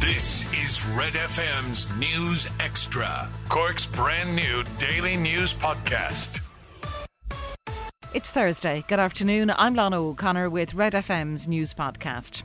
This is Red FM's News Extra, Cork's brand new daily news podcast. It's Thursday. Good afternoon. I'm Lana O'Connor with Red FM's News Podcast.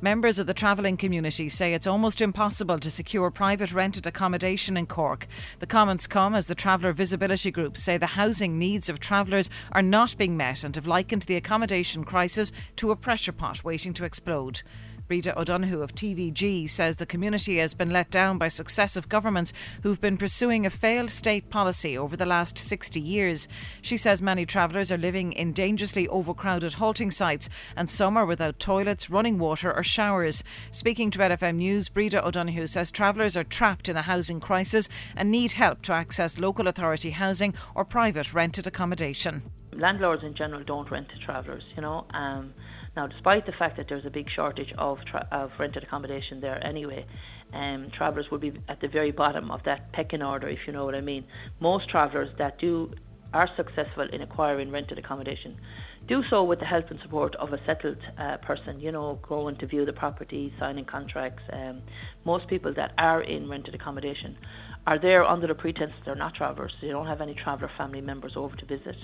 Members of the travelling community say it's almost impossible to secure private rented accommodation in Cork. The comments come as the Traveller Visibility Group say the housing needs of travellers are not being met and have likened the accommodation crisis to a pressure pot waiting to explode. Breda O'Donoghue of TVG says the community has been let down by successive governments who've been pursuing a failed state policy over the last 60 years. She says many travellers are living in dangerously overcrowded halting sites and some are without toilets, running water, or showers. Speaking to Red FM News, Breda O'Donoghue says travellers are trapped in a housing crisis and need help to access local authority housing or private rented accommodation. Landlords in general don't rent to travellers, you know. Um, now, despite the fact that there's a big shortage of, tra- of rented accommodation there anyway, um, travellers will be at the very bottom of that pecking order, if you know what I mean. Most travellers that do are successful in acquiring rented accommodation do so with the help and support of a settled uh, person, you know, going to view the property, signing contracts. Um, most people that are in rented accommodation are there under the pretense that they're not travellers. They don't have any traveller family members over to visit.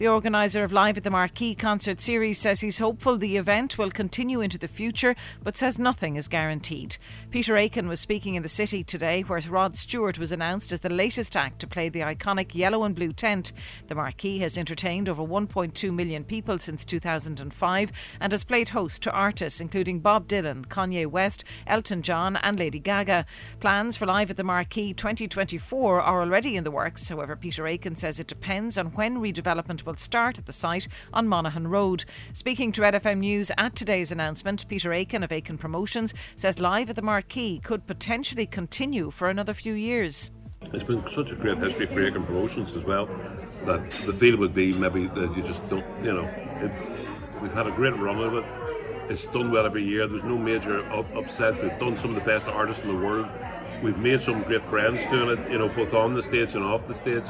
The organiser of Live at the Marquee concert series says he's hopeful the event will continue into the future, but says nothing is guaranteed. Peter Aiken was speaking in the city today, where Rod Stewart was announced as the latest act to play the iconic yellow and blue tent. The Marquee has entertained over 1.2 million people since 2005 and has played host to artists including Bob Dylan, Kanye West, Elton John, and Lady Gaga. Plans for Live at the Marquee 2024 are already in the works. However, Peter Aiken says it depends on when redevelopment will will start at the site on Monahan Road. Speaking to Red FM News at today's announcement, Peter Aiken of Aiken Promotions says Live at the Marquee could potentially continue for another few years. It's been such a great history for Aiken Promotions as well that the feel would be maybe that you just don't, you know, it, we've had a great run of it. It's done well every year. There's no major up- upset. We've done some of the best artists in the world. We've made some great friends doing it, you know, both on the stage and off the stage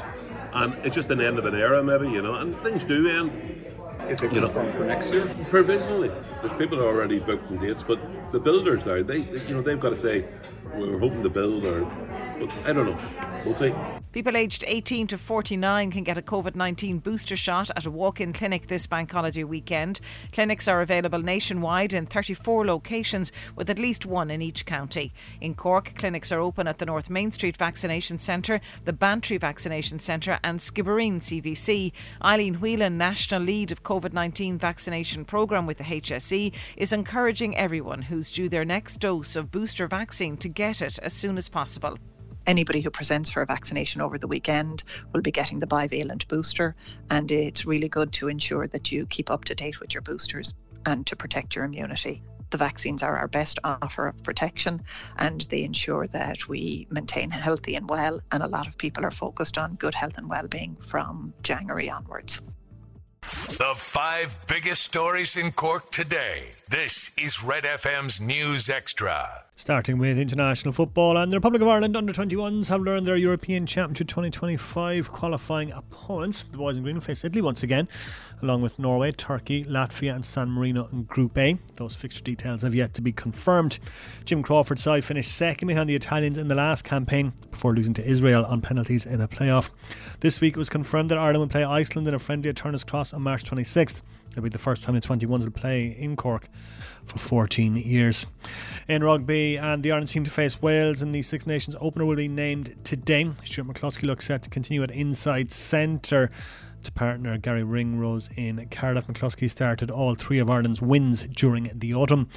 and it's just an end of an era, maybe you know, and things do end. Is it confirmed for next year? Provisionally, there's people who already booked in dates, but the builders there, they, you know, they've got to say we're hoping to build, or but I don't know. We'll see. People aged 18 to 49 can get a COVID 19 booster shot at a walk in clinic this bank holiday weekend. Clinics are available nationwide in 34 locations, with at least one in each county. In Cork, clinics are open at the North Main Street Vaccination Centre, the Bantry Vaccination Centre, and Skibbereen CVC. Eileen Whelan, national lead of COVID 19 vaccination programme with the HSE, is encouraging everyone who's due their next dose of booster vaccine to get it as soon as possible. Anybody who presents for a vaccination over the weekend will be getting the bivalent booster, and it's really good to ensure that you keep up to date with your boosters and to protect your immunity. The vaccines are our best offer of protection and they ensure that we maintain healthy and well. And a lot of people are focused on good health and well-being from January onwards. The five biggest stories in Cork today. This is Red FM's News Extra. Starting with international football, and the Republic of Ireland under 21s have learned their European Championship 2025 qualifying opponents. The boys in green face Italy once again, along with Norway, Turkey, Latvia, and San Marino in Group A. Those fixture details have yet to be confirmed. Jim Crawford's side finished second behind the Italians in the last campaign before losing to Israel on penalties in a playoff. This week it was confirmed that Ireland will play Iceland in a friendly at Turner's Cross on March 26th. It'll be the first time the 21s will play in Cork for 14 years. In rugby, and the Ireland team to face Wales in the Six Nations opener will be named today. Stuart McCloskey looks set to continue at inside centre to partner Garry Ringrose in Cardiff. McCloskey started all three of Ireland's wins during the autumn.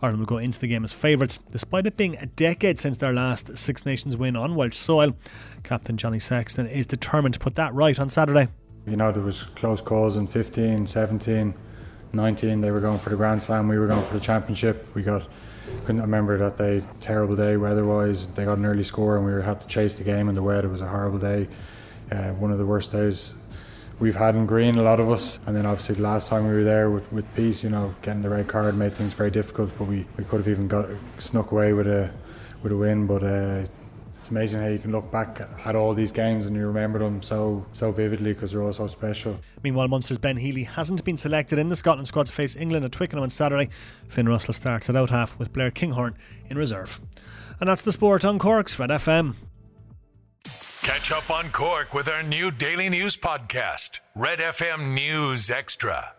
Ireland will go into the game as favourites, despite it being a decade since their last Six Nations win on Welsh soil. Captain Johnny Sexton is determined to put that right on Saturday. You know, there was close calls in 15, 17, 19. They were going for the Grand Slam. We were going for the championship. We got couldn't remember that day. Terrible day weather-wise. They got an early score, and we had to chase the game. And the weather was a horrible day. Uh, one of the worst days we've had in green. A lot of us. And then obviously the last time we were there with, with Pete, you know, getting the red card made things very difficult. But we, we could have even got snuck away with a with a win. But uh, It's amazing how you can look back at all these games and you remember them so so vividly because they're all so special. Meanwhile, Munster's Ben Healy hasn't been selected in the Scotland squad to face England at Twickenham on Saturday. Finn Russell starts at out half with Blair Kinghorn in reserve. And that's the sport on Cork's Red FM. Catch up on Cork with our new daily news podcast, Red FM News Extra.